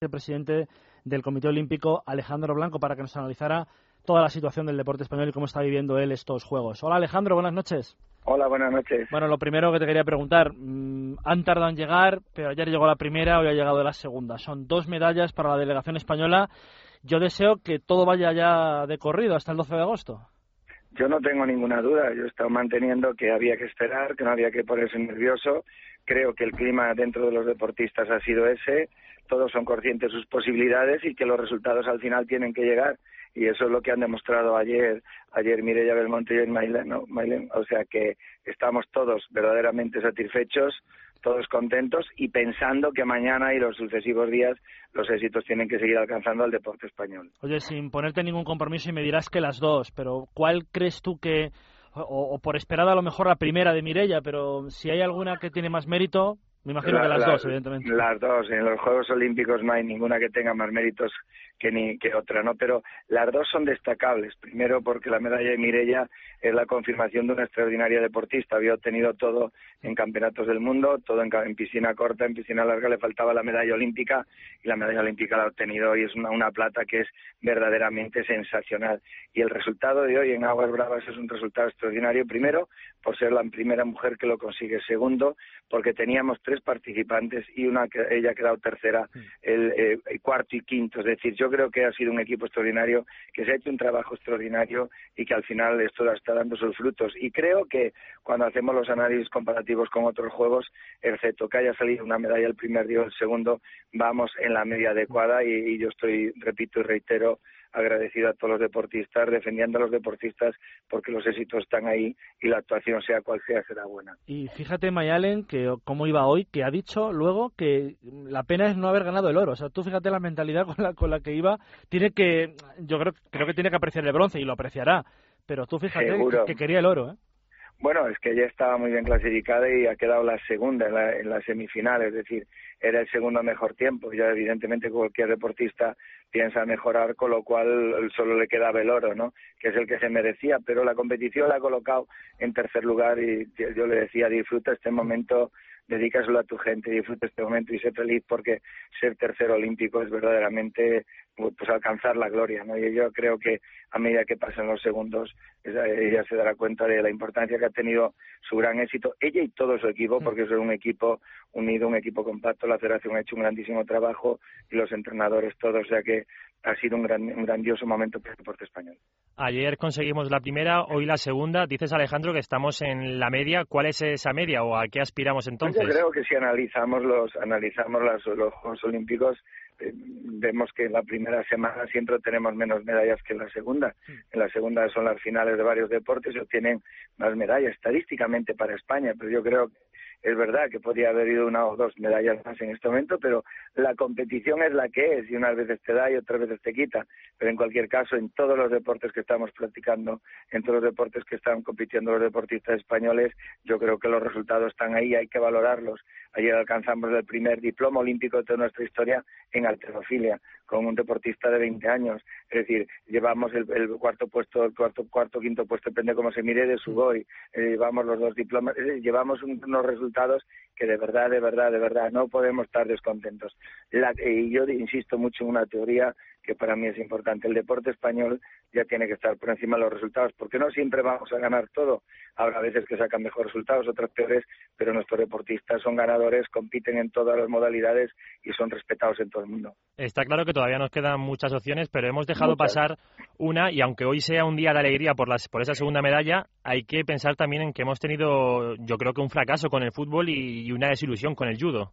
el presidente del Comité Olímpico, Alejandro Blanco, para que nos analizara toda la situación del deporte español y cómo está viviendo él estos Juegos. Hola Alejandro, buenas noches. Hola, buenas noches. Bueno, lo primero que te quería preguntar, mm, han tardado en llegar, pero ayer llegó la primera, hoy ha llegado la segunda. Son dos medallas para la delegación española. Yo deseo que todo vaya ya de corrido hasta el 12 de agosto. Yo no tengo ninguna duda. Yo he estado manteniendo que había que esperar, que no había que ponerse nervioso. Creo que el clima dentro de los deportistas ha sido ese todos son conscientes de sus posibilidades y que los resultados al final tienen que llegar y eso es lo que han demostrado ayer ayer Mireia Belmonte y Mailen, ¿no? o sea que estamos todos verdaderamente satisfechos todos contentos y pensando que mañana y los sucesivos días los éxitos tienen que seguir alcanzando al deporte español. Oye, sin ponerte ningún compromiso y me dirás que las dos, pero ¿cuál crees tú que o, por esperar a lo mejor la primera de Mirella, pero si hay alguna que tiene más mérito, me imagino que las dos, evidentemente. Las dos. En los Juegos Olímpicos no hay ninguna que tenga más méritos que ni que otra, ¿no? Pero las dos son destacables. Primero porque la medalla de Mirella es la confirmación de una extraordinaria deportista. Había obtenido todo en campeonatos del mundo, todo en, piscina corta, en piscina larga le faltaba la medalla olímpica y la medalla olímpica la ha obtenido hoy. Es una, una plata que es verdaderamente sensacional. Y el resultado de hoy en Aguas Bravas es un resultado extraordinario. Primero, por ser la primera mujer que lo consigue. Segundo, porque teníamos tres participantes y una que ella ha quedado tercera, el, eh, el cuarto y quinto. Es decir, yo creo que ha sido un equipo extraordinario, que se ha hecho un trabajo extraordinario y que al final esto está dando sus frutos. Y creo que cuando hacemos los análisis comparativos con otros juegos, excepto que haya salido una medalla el primer día o el segundo, vamos en la media adecuada y, y yo estoy, repito y reitero, agradecido a todos los deportistas, defendiendo a los deportistas porque los éxitos están ahí y la actuación, sea cual sea, será buena. Y fíjate, Mayalen, que cómo iba hoy, que ha dicho luego que la pena es no haber ganado el oro. O sea, tú fíjate la mentalidad con la, con la que iba, tiene que, yo creo, creo que tiene que apreciar el bronce y lo apreciará. Pero tú fíjate que, quería el oro, ¿eh? Bueno, es que ella estaba muy bien clasificada y ha quedado la segunda en la, en la semifinal, es decir, era el segundo mejor tiempo. Ya evidentemente cualquier deportista piensa mejorar, con lo cual solo le quedaba el oro, ¿no? Que es el que se merecía, pero la competición la ha colocado en tercer lugar y yo le decía, disfruta este momento dedícaselo a tu gente, disfruta este momento y sé feliz porque ser tercero olímpico es verdaderamente pues alcanzar la gloria, ¿no? Y yo creo que a medida que pasen los segundos ella se dará cuenta de la importancia que ha tenido su gran éxito, ella y todo su equipo, mm. porque es un equipo unido, un equipo compacto, la federación ha hecho un grandísimo trabajo y los entrenadores todos, o sea que ha sido un, gran, un grandioso momento para el deporte español. Ayer conseguimos la primera, hoy la segunda. Dices, Alejandro, que estamos en la media. ¿Cuál es esa media o a qué aspiramos pues entonces? yo creo que si analizamos los, analizamos los Juegos Olímpicos, vemos que en la primera semana siempre tenemos menos medallas que en la segunda. En la segunda son las finales de varios deportes y obtienen más medallas estadísticamente para España, pero yo creo que es verdad que podría haber ido una o dos medallas más en este momento, pero la competición es la que es y unas veces te da y otras veces te quita. Pero en cualquier caso, en todos los deportes que estamos practicando, en todos los deportes que están compitiendo los deportistas españoles, yo creo que los resultados están ahí y hay que valorarlos. Ayer alcanzamos el primer diploma olímpico de toda nuestra historia en alterofilia con un deportista de 20 años. Es decir, llevamos el, cuarto puesto, el cuarto, cuarto, quinto puesto, depende cómo se mire, de Sugoi. Eh, llevamos los dos diplomas, llevamos unos resultados que de verdad, de verdad, de verdad, no podemos estar descontentos. y yo insisto mucho en una teoría que para mí es importante. El deporte español ya tiene que estar por encima de los resultados, porque no siempre vamos a ganar todo. Habrá veces que sacan mejores resultados, otras peores, pero nuestros deportistas son ganadores, compiten en todas las modalidades y son respetados en todo el mundo. Está claro que todavía nos quedan muchas opciones, pero hemos dejado pasar una y aunque hoy sea un día de alegría por, las, por esa segunda medalla, hay que pensar también en que hemos tenido, yo creo que un fracaso con el fútbol y una desilusión con el judo.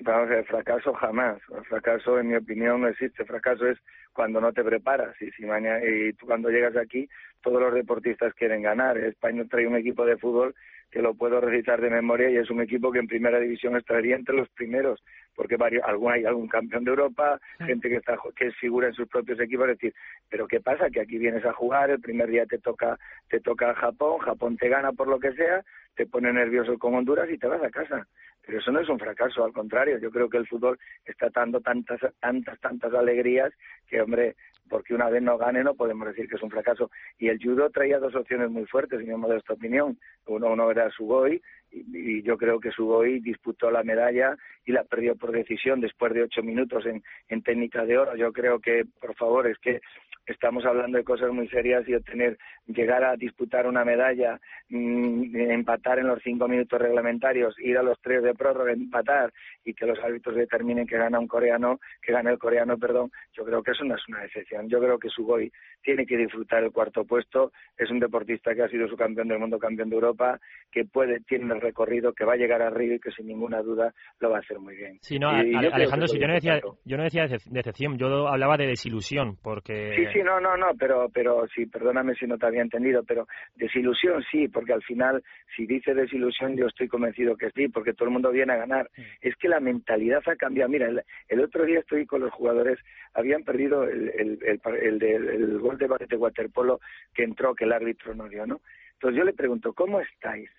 Vamos, el fracaso jamás. El fracaso, en mi opinión, no existe. El fracaso es cuando no te preparas. Y, si mañana, y tú cuando llegas aquí, todos los deportistas quieren ganar. España trae un equipo de fútbol que lo puedo recitar de memoria y es un equipo que en primera división estaría entre los primeros, porque varios, algún, hay algún campeón de Europa, gente que está que figura en sus propios equipos, es decir, pero ¿qué pasa? Que aquí vienes a jugar, el primer día te toca, te toca Japón, Japón te gana por lo que sea, te pone nervioso con Honduras y te vas a casa. Pero eso no es un fracaso, al contrario, yo creo que el fútbol está dando tantas, tantas, tantas alegrías que, hombre, porque una vez no gane no podemos decir que es un fracaso. Y el judo traía dos opciones muy fuertes, en mi modesta opinión. Uno, era Sugoi, y, y yo creo que Sugoi disputó la medalla y la perdió por decisión después de ocho minutos en, en técnica de oro. Yo creo que, por favor, es que estamos hablando de cosas muy serias y obtener, llegar a disputar una medalla, mm, empatar en los cinco minutos reglamentarios, ir a los tres de prórroga, empatar y que los árbitros determinen que gana un coreano, que gana el coreano, perdón, yo creo que eso no es una Yo creo que Sugoi tiene que disfrutar el cuarto puesto, es un deportista que ha sido su campeón del mundo, campeón de Europa, que puede, tiene el recorrido, que va a llegar arriba y que sin ninguna duda lo va a hacer muy bien. Sí, no, Alejandro, si yo no decía, yo no decía decepción, yo hablaba de desilusión, porque... Sí, sí, no, no, no, pero, pero sí, perdóname si no te había entendido, pero desilusión sí, porque al final, si dice desilusión, yo estoy convencido que sí, porque todo el mundo viene a ganar. Es que la mentalidad ha cambiado. Mira, el, otro día estoy con los jugadores, habían perdido el, el, el, el, gol de, de waterpolo que entró, que el árbitro no dio, ¿no? Entonces yo le pregunto, ¿cómo estáis?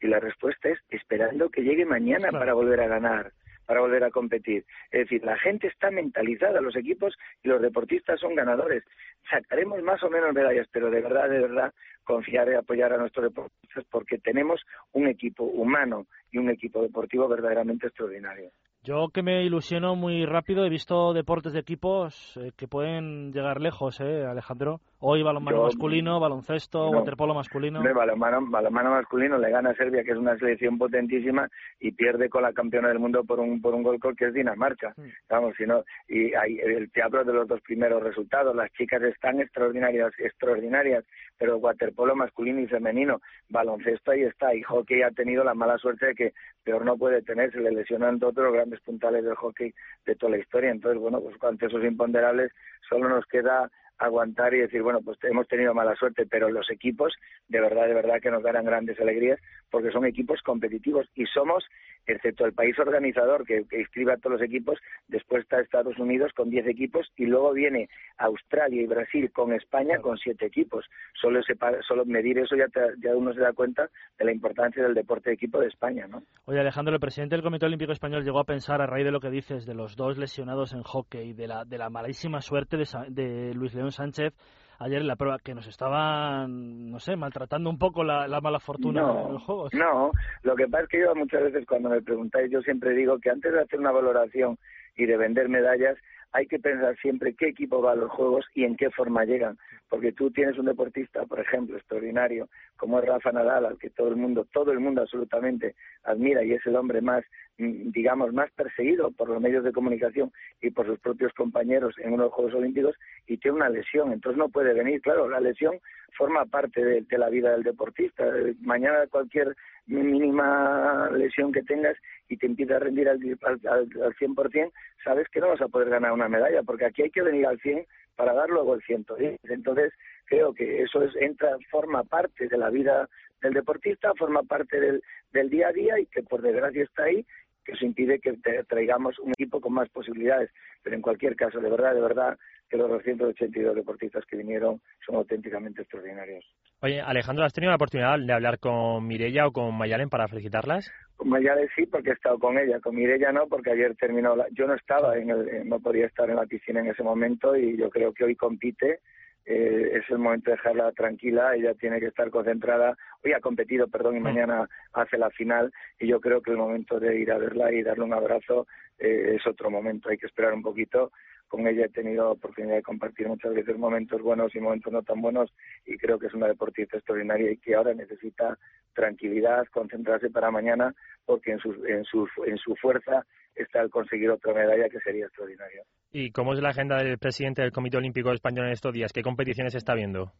Y la respuesta es esperando que llegue mañana para volver a ganar para volver a competir. Es decir, la gente está mentalizada, los equipos y los deportistas son ganadores. Sacaremos más o menos medallas, pero de verdad, de verdad, confiar y apoyar a nuestros deportistas porque tenemos un equipo humano y un equipo deportivo verdaderamente extraordinario. Yo que me ilusiono muy rápido, he visto deportes de equipos eh, que pueden llegar lejos, ¿eh, Alejandro? Hoy balonmano masculino, baloncesto, waterpolo masculino. No, balonmano, balonmano masculino le gana a Serbia, que es una selección potentísima, y pierde con la campeona del mundo por un por un gol que es Dinamarca. Mm. Vamos, si no, y hay, el teatro de los dos primeros resultados. Las chicas están extraordinarias, extraordinarias, pero waterpolo masculino y femenino, baloncesto ahí está, y hockey ha tenido la mala suerte de que peor no puede tener, se le lesionan todos los grandes puntales del hockey de toda la historia. Entonces, bueno, pues ante esos imponderables solo nos queda aguantar y decir, bueno, pues hemos tenido mala suerte, pero los equipos, de verdad, de verdad que nos darán grandes alegrías, porque son equipos competitivos y somos, excepto el país organizador que, inscribe a todos los equipos, después está Estados Unidos con 10 equipos y luego viene Australia y Brasil con España con 7 equipos. Solo, solo medir eso ya, ya uno se da cuenta de la importancia del deporte de equipo de España, ¿no? Oye, Alejandro, el presidente del Comité Olímpico Español llegó a pensar, a raíz de lo que dices, de los dos lesionados en hockey, de la, de la malísima suerte de, de Luis León Sánchez ayer en la prueba, que nos estaban, no sé, maltratando un poco la, mala fortuna no, en los juegos. No, lo que pasa es que yo muchas veces cuando me preguntáis, yo siempre digo que antes de hacer una valoración y de vender medallas, hay que pensar siempre qué equipo va a los juegos y en qué forma llegan. Porque tú tienes un deportista, por ejemplo, extraordinario, como es Rafa Nadal, al que todo el mundo, todo el mundo absolutamente admira y es el hombre más, mm, digamos, más perseguido por los medios de comunicación y por sus propios compañeros en unos Juegos Olímpicos y tiene una lesión, entonces no puede venir. Claro, la lesión forma parte de, la vida del deportista. Mañana cualquier mínima lesión que tengas y te empieza a rendir al, al, al 100%, sabes que no vas a poder ganar una medalla, porque aquí hay que venir al 100 para dar luego el 110. Entonces, creo que eso es, entra, forma parte de la vida del deportista, forma parte del, del día a día y que por desgracia está ahí que eso impide que traigamos un equipo con más posibilidades. Pero en cualquier caso, de verdad, de verdad, que los 282 deportistas que vinieron son auténticamente extraordinarios. Oye, Alejandro, ¿has tenido la oportunidad de hablar con Mirella o con Mayalen para felicitarlas? Con Mayalen sí, porque he estado con ella. Con Mirella no, porque ayer terminó. Yo no estaba, en el, no podía estar en la piscina en ese momento y yo creo que hoy compite. Eh, es el momento de dejarla tranquila, ella tiene que estar concentrada. Hoy ha competido, perdón, y mm. mañana hace la final y yo creo que el momento de ir a verla y darle un abrazo eh, es otro momento. Hay que esperar un poquito con ella he tenido oportunidad de compartir muchas veces momentos buenos y momentos no tan buenos y creo que es una deportista extraordinaria y que ahora necesita tranquilidad, concentrarse para mañana porque en su, en su, en su fuerza está el conseguir otra medalla que sería extraordinario. ¿Y cómo es la agenda del presidente del Comité Olímpico Español en estos días? ¿Qué competiciones está viendo?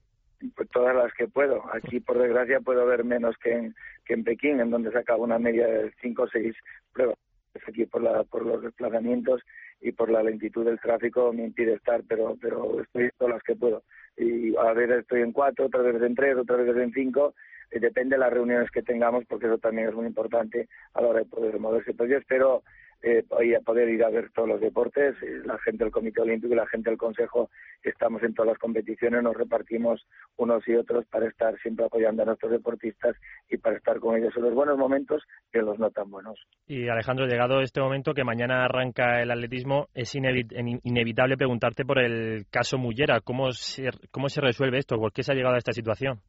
Pues todas las que puedo. Aquí, por desgracia, puedo ver menos que en, que en Pekín, en donde se acaba una media de cinco o seis pruebas. Aquí por, la, por los desplazamientos y por la lentitud del tráfico me impide estar, pero pero estoy todas las que puedo. Y a veces estoy en cuatro, otras veces en tres, otras veces en cinco, depende de las reuniones que tengamos, porque eso también es muy importante a la hora de poder moverse. Pues yo espero eh, poder ir a ver todos los deportes. Eh, la gente del Comité Olímpico y la gente del Consejo estamos en todas las competiciones, nos repartimos unos y otros para estar siempre apoyando a nuestros deportistas y para estar con ellos en los buenos momentos y en los no tan buenos. Y Alejandro, llegado este momento que mañana arranca el atletismo, es inevitable preguntarte por el caso Mullera. ¿Cómo se, ¿Cómo se resuelve esto? ¿Por qué se ha llegado a esta situación?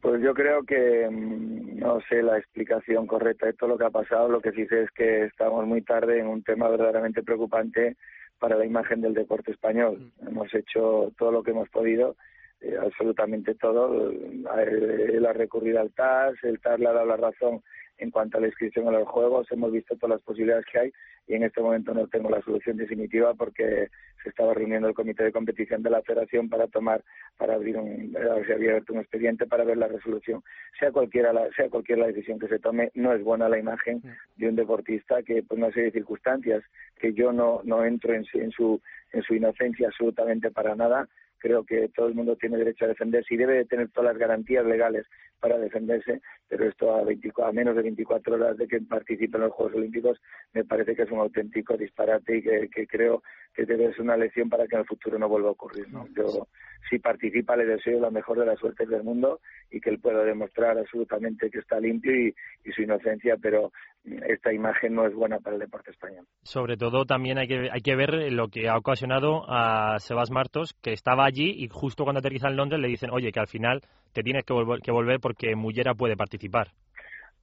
Pues yo creo que mm, no sé la explicación correcta de todo lo que ha pasado. Lo que sí sé es que estamos muy tarde en un tema verdaderamente preocupante para la imagen del deporte español. Mm. Hemos hecho todo lo que hemos podido, eh, absolutamente todo. Él ha recurrido al TAS, el TAS le ha dado la razón en cuanto a la inscripción a los juegos. Hemos visto todas las posibilidades que hay y en este momento no tengo la solución definitiva porque se estaba reuniendo el comité de competición de la federación para tomar, para abrir un, se había abierto un expediente para ver la resolución. Sea cualquiera la, sea cualquiera la decisión que se tome, no es buena la imagen de un deportista que por una serie de circunstancias que yo no, no entro en, en su, en su inocencia absolutamente para nada, creo que todo el mundo tiene derecho a defenderse y debe de tener todas las garantías legales para defenderse, pero esto a, 24, a menos de 24 horas de que participe en los Juegos Olímpicos me parece que es un auténtico disparate y que, creo que debe ser una lección para que en el futuro no vuelva a ocurrir. ¿no? Yo, si participa, le deseo la mejor de las suertes del mundo y que él pueda demostrar absolutamente que está limpio y, y su inocencia, pero esta imagen no es buena para el deporte español. Sobre todo también hay que, hay que ver lo que ha ocasionado a Sebas Martos, que estaba allí y justo cuando aterriza en Londres le dicen, oye, que al final te tienes que volver, que volver porque Mullera puede participar.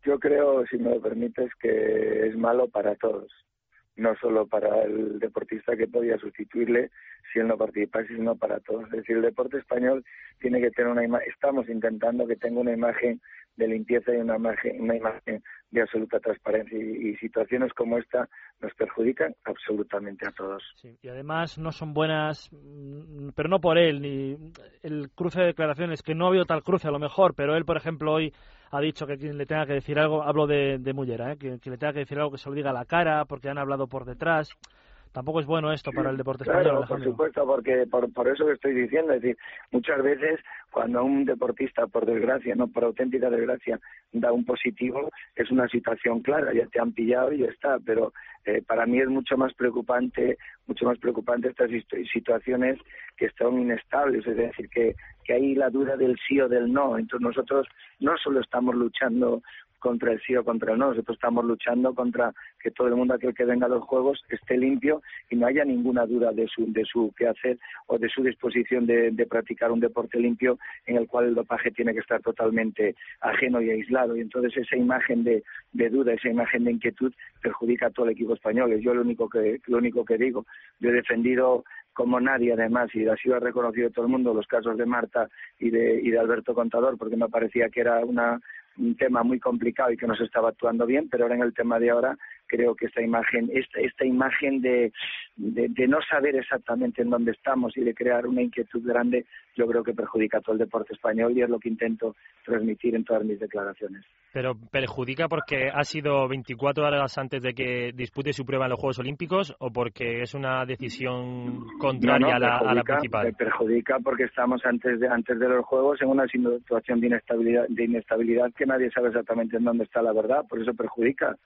Yo creo, si me lo permites, que es malo para todos. No solo para el deportista que podía sustituirle si él no participase, sino para todos. Es decir, el deporte español tiene que tener una imagen, estamos intentando que tenga una imagen de limpieza y una imagen, una imagen de absoluta transparencia. Y, situaciones como esta nos perjudican absolutamente a todos. y además no son buenas, mm, pero no por él, ni el cruce de declaraciones, que no ha habido tal cruce a lo mejor, pero él, por ejemplo, hoy ha dicho que quien le tenga que decir algo, hablo de, de Mullera, ¿eh? que, le tenga que decir algo que se lo diga a la cara, porque han hablado por detrás. Tampoco es bueno esto para el deporte español. por supuesto, porque por, por eso que estoy diciendo, es decir, muchas veces cuando un deportista, por desgracia, no por auténtica desgracia, da un positivo, es una situación clara, ya te han pillado y ya está, pero eh, para mí es mucho más preocupante, mucho más preocupante estas situaciones que están inestables, es decir, que, que hay la duda del sí o del no. Entonces nosotros no solo estamos luchando contra el sí o contra el no. Nosotros estamos luchando contra que todo el mundo aquel que venga a los Juegos esté limpio y no haya ninguna duda de su, de su quehacer o de su disposición de, practicar un deporte limpio en el cual el dopaje tiene que estar totalmente ajeno y aislado. Y entonces esa imagen de, duda, esa imagen de inquietud perjudica a todo el equipo español. Yo lo único que, lo único que digo, yo he defendido como nadie además, y así lo ha reconocido todo el mundo, los casos de Marta y de, y de Alberto Contador, porque me parecía que era una, un tema muy complicado y que no se estaba actuando bien, pero ahora en el tema de ahora creo que esta imagen, esta, esta imagen de, de, no saber exactamente en dónde estamos y de crear una inquietud grande, yo creo que perjudica a todo el deporte español y es lo que intento transmitir en todas mis declaraciones. Pero perjudica porque ha sido 24 horas antes de que dispute su prueba en los Juegos Olímpicos o porque es una decisión contraria a, la, a, la, principal. Perjudica porque estamos antes de antes de los Juegos en una situación de inestabilidad, de inestabilidad que nadie sabe exactamente en dónde está la verdad, por eso perjudica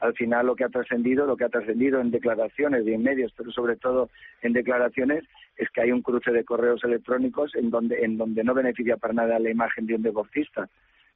al final lo que ha trascendido, lo que ha trascendido en declaraciones y en medios, pero sobre todo en declaraciones, es que hay un cruce de correos electrónicos en donde, en donde no beneficia para nada la imagen de un deportista.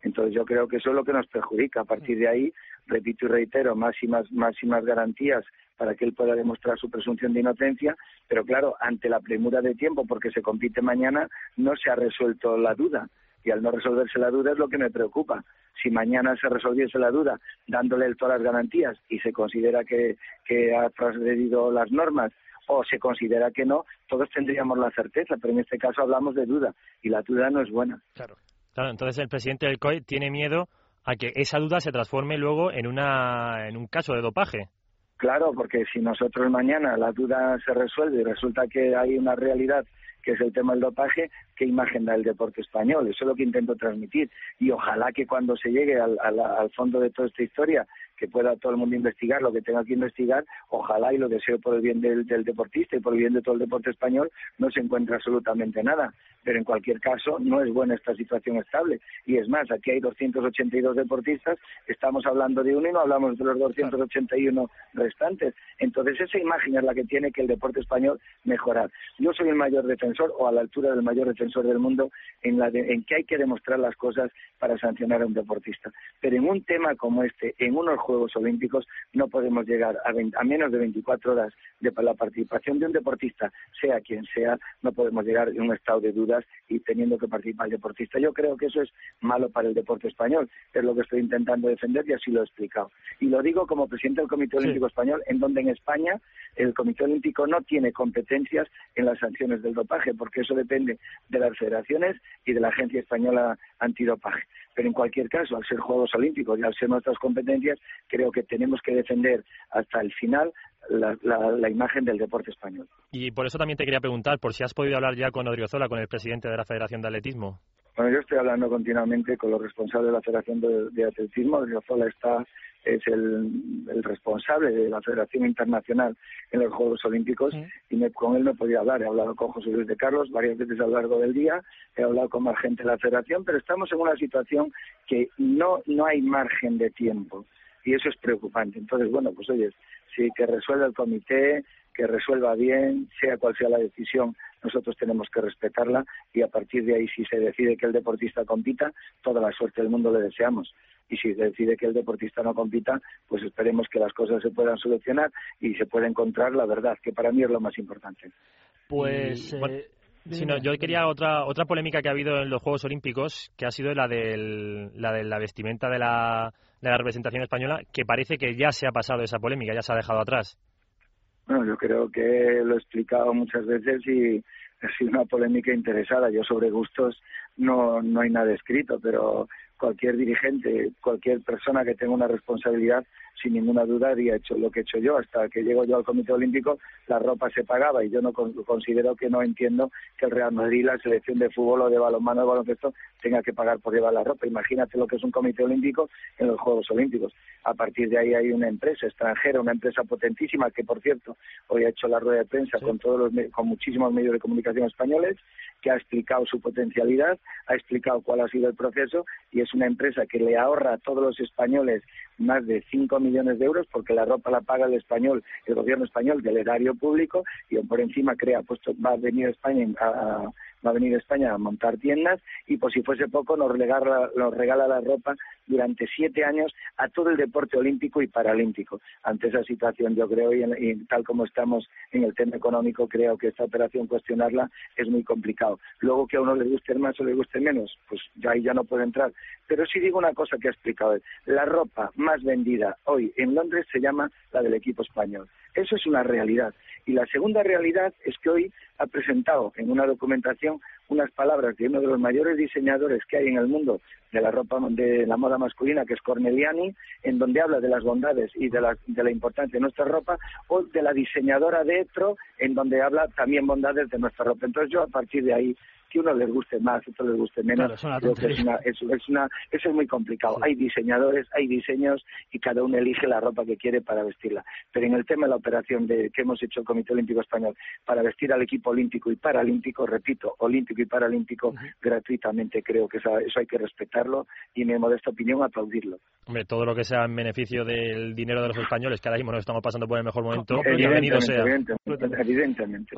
Entonces yo creo que eso es lo que nos perjudica. A partir de ahí, repito y reitero, máximas, máximas garantías para que él pueda demostrar su presunción de inocencia, pero claro, ante la premura de tiempo, porque se compite mañana, no se ha resuelto la duda y al no resolverse la duda es lo que me preocupa. Si mañana se resolviese la duda dándole todas las garantías y se considera que, que ha transgredido las normas o se considera que no, todos tendríamos la certeza, pero en este caso hablamos de duda y la duda no es buena. Claro, claro entonces el presidente del COE tiene miedo a que esa duda se transforme luego en, una, en un caso de dopaje. Claro, porque si nosotros mañana la duda se resuelve y resulta que hay una realidad que es el tema del dopaje, qué imagen da el deporte español. Eso es lo que intento transmitir. Y ojalá que cuando se llegue al, al, fondo de toda esta historia que pueda todo el mundo investigar lo que tenga que investigar, ojalá y lo deseo por el bien del, del deportista y por el bien de todo el deporte español, no se encuentra absolutamente nada. Pero en cualquier caso, no es buena esta situación estable. Y es más, aquí hay 282 deportistas, estamos hablando de uno y no hablamos de los 281 restantes. Entonces, esa imagen es la que tiene que el deporte español mejorar. Yo soy el mayor defensor, o a la altura del mayor defensor del mundo, en, la en que hay que demostrar las cosas para sancionar a un deportista. Pero en un tema como este, en unos Juegos Olímpicos, no podemos llegar a, a menos de 24 horas de la participación de un deportista, sea quien sea, no podemos llegar en un estado de dudas y teniendo que participar el deportista. Yo creo que eso es malo para el deporte español, es lo que estoy intentando defender y así lo he explicado. Y lo digo como presidente del Comité Olímpico Español, en donde en España el Comité Olímpico no tiene competencias en las sanciones del dopaje, porque eso depende de las federaciones y de la Agencia Española Antidopaje. Pero en cualquier caso, al ser Juegos Olímpicos y al ser nuestras competencias, creo que tenemos que defender hasta el final la, la, imagen del deporte español. Y por eso también te quería preguntar, por si has podido hablar ya con Odriozola, con el presidente de la Federación de Atletismo. Bueno, yo estoy hablando continuamente con los responsables de la Federación de, Atletismo. Odriozola está es el, responsable de la Federación Internacional en los Juegos Olímpicos y con él no podía hablar. He hablado con José Luis de Carlos varias veces a lo largo del día, he hablado con más gente de la Federación, pero estamos en una situación que no, no hay margen de tiempo y eso es preocupante. Entonces, bueno, pues oye, sí, que resuelva el comité, que resuelva bien, sea cual sea la decisión, nosotros tenemos que respetarla y a partir de ahí, si se decide que el deportista compita, toda la suerte del mundo le deseamos. Y si se decide que el deportista no compita, pues esperemos que las cosas se puedan solucionar y se pueda encontrar la verdad, que para mí es lo más importante. Pues. Eh, yo quería otra otra polémica que ha habido en los Juegos Olímpicos, que ha sido la, del, la de la vestimenta de la, de la representación española, que parece que ya se ha pasado esa polémica, ya se ha dejado atrás. Bueno, yo creo que lo he explicado muchas veces y ha sido una polémica interesada. Yo sobre gustos no, no hay nada escrito, pero cualquier dirigente, cualquier persona que tenga una responsabilidad sin ninguna duda había hecho lo que he hecho yo. Hasta que llego yo al Comité Olímpico, la ropa se pagaba y yo no considero que no entiendo que el Real Madrid, la selección de fútbol o de balonmano o de baloncesto tenga que pagar por llevar la ropa. Imagínate lo que es un Comité Olímpico en los Juegos Olímpicos. A partir de ahí hay una empresa extranjera, una empresa potentísima que, por cierto, hoy ha hecho la rueda de prensa con todos los con muchísimos medios de comunicación españoles, que ha explicado su potencialidad, ha explicado cuál ha sido el proceso y es una empresa que le ahorra a todos los españoles más de 5 millones de euros porque la ropa la paga el español, el gobierno español del erario público y por encima crea puesto va a venir España a, va a venir a España a montar tiendas y por si fuese poco nos regala, nos regala la ropa durante siete años a todo el deporte olímpico y paralímpico. Ante esa situación yo creo y, tal como estamos en el tema económico creo que esta operación cuestionarla es muy complicado. Luego que a uno le guste más o le guste menos, pues ya ahí ya no puede entrar. Pero sí digo una cosa que ha explicado él. La ropa más vendida hoy en Londres se llama la del equipo español. Eso es una realidad. Y la segunda realidad es que hoy ha presentado en una documentación unas palabras de uno de los mayores diseñadores que hay en el mundo de la ropa de la moda masculina, que es Corneliani, en donde habla de las bondades y de la, de la importancia de nuestra ropa, o de la diseñadora de en donde habla también bondades de nuestra ropa. Entonces yo a partir de ahí que uno les guste más, otro les guste menos. es una, es, una, eso es muy complicado. Hay diseñadores, hay diseños y cada uno elige la ropa que quiere para vestirla. Pero en el tema de la operación de, que hemos hecho el Comité Olímpico Español para vestir al equipo olímpico y paralímpico, repito, olímpico y paralímpico gratuitamente, creo que eso, hay que respetarlo y en mi modesta opinión aplaudirlo. Hombre, todo lo que sea en beneficio del dinero de los españoles, que ahora mismo nos estamos pasando por el mejor momento, bienvenido sea. Evidentemente,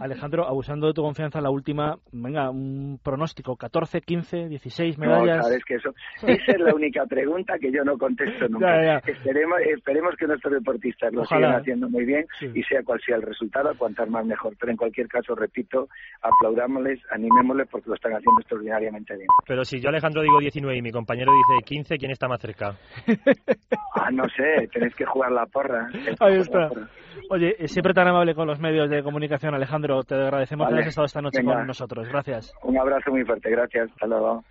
Alejandro, abusando de tu confianza, la última venga, un pronóstico, 14, 15, 16 medallas. No, sabes que eso, esa es la única pregunta que yo no contesto nunca. Esperemos, esperemos que nuestros deportistas lo sigan haciendo muy bien y sea cual sea el resultado, cuantas más mejor. Pero en cualquier caso, repito, aplaudámosles, animémosles porque lo están haciendo extraordinariamente bien. Pero si yo, Alejandro, digo 19 y mi compañero dice 15, ¿quién está más cerca? ah, no sé, tenéis que jugar la porra. Ahí está. Oye, eh, siempre tan amable con los medios de comunicación, Alejandro. Te agradecemos que hayas estado esta noche con nosotros. Gracias. Un abrazo muy fuerte. Gracias. Hasta luego.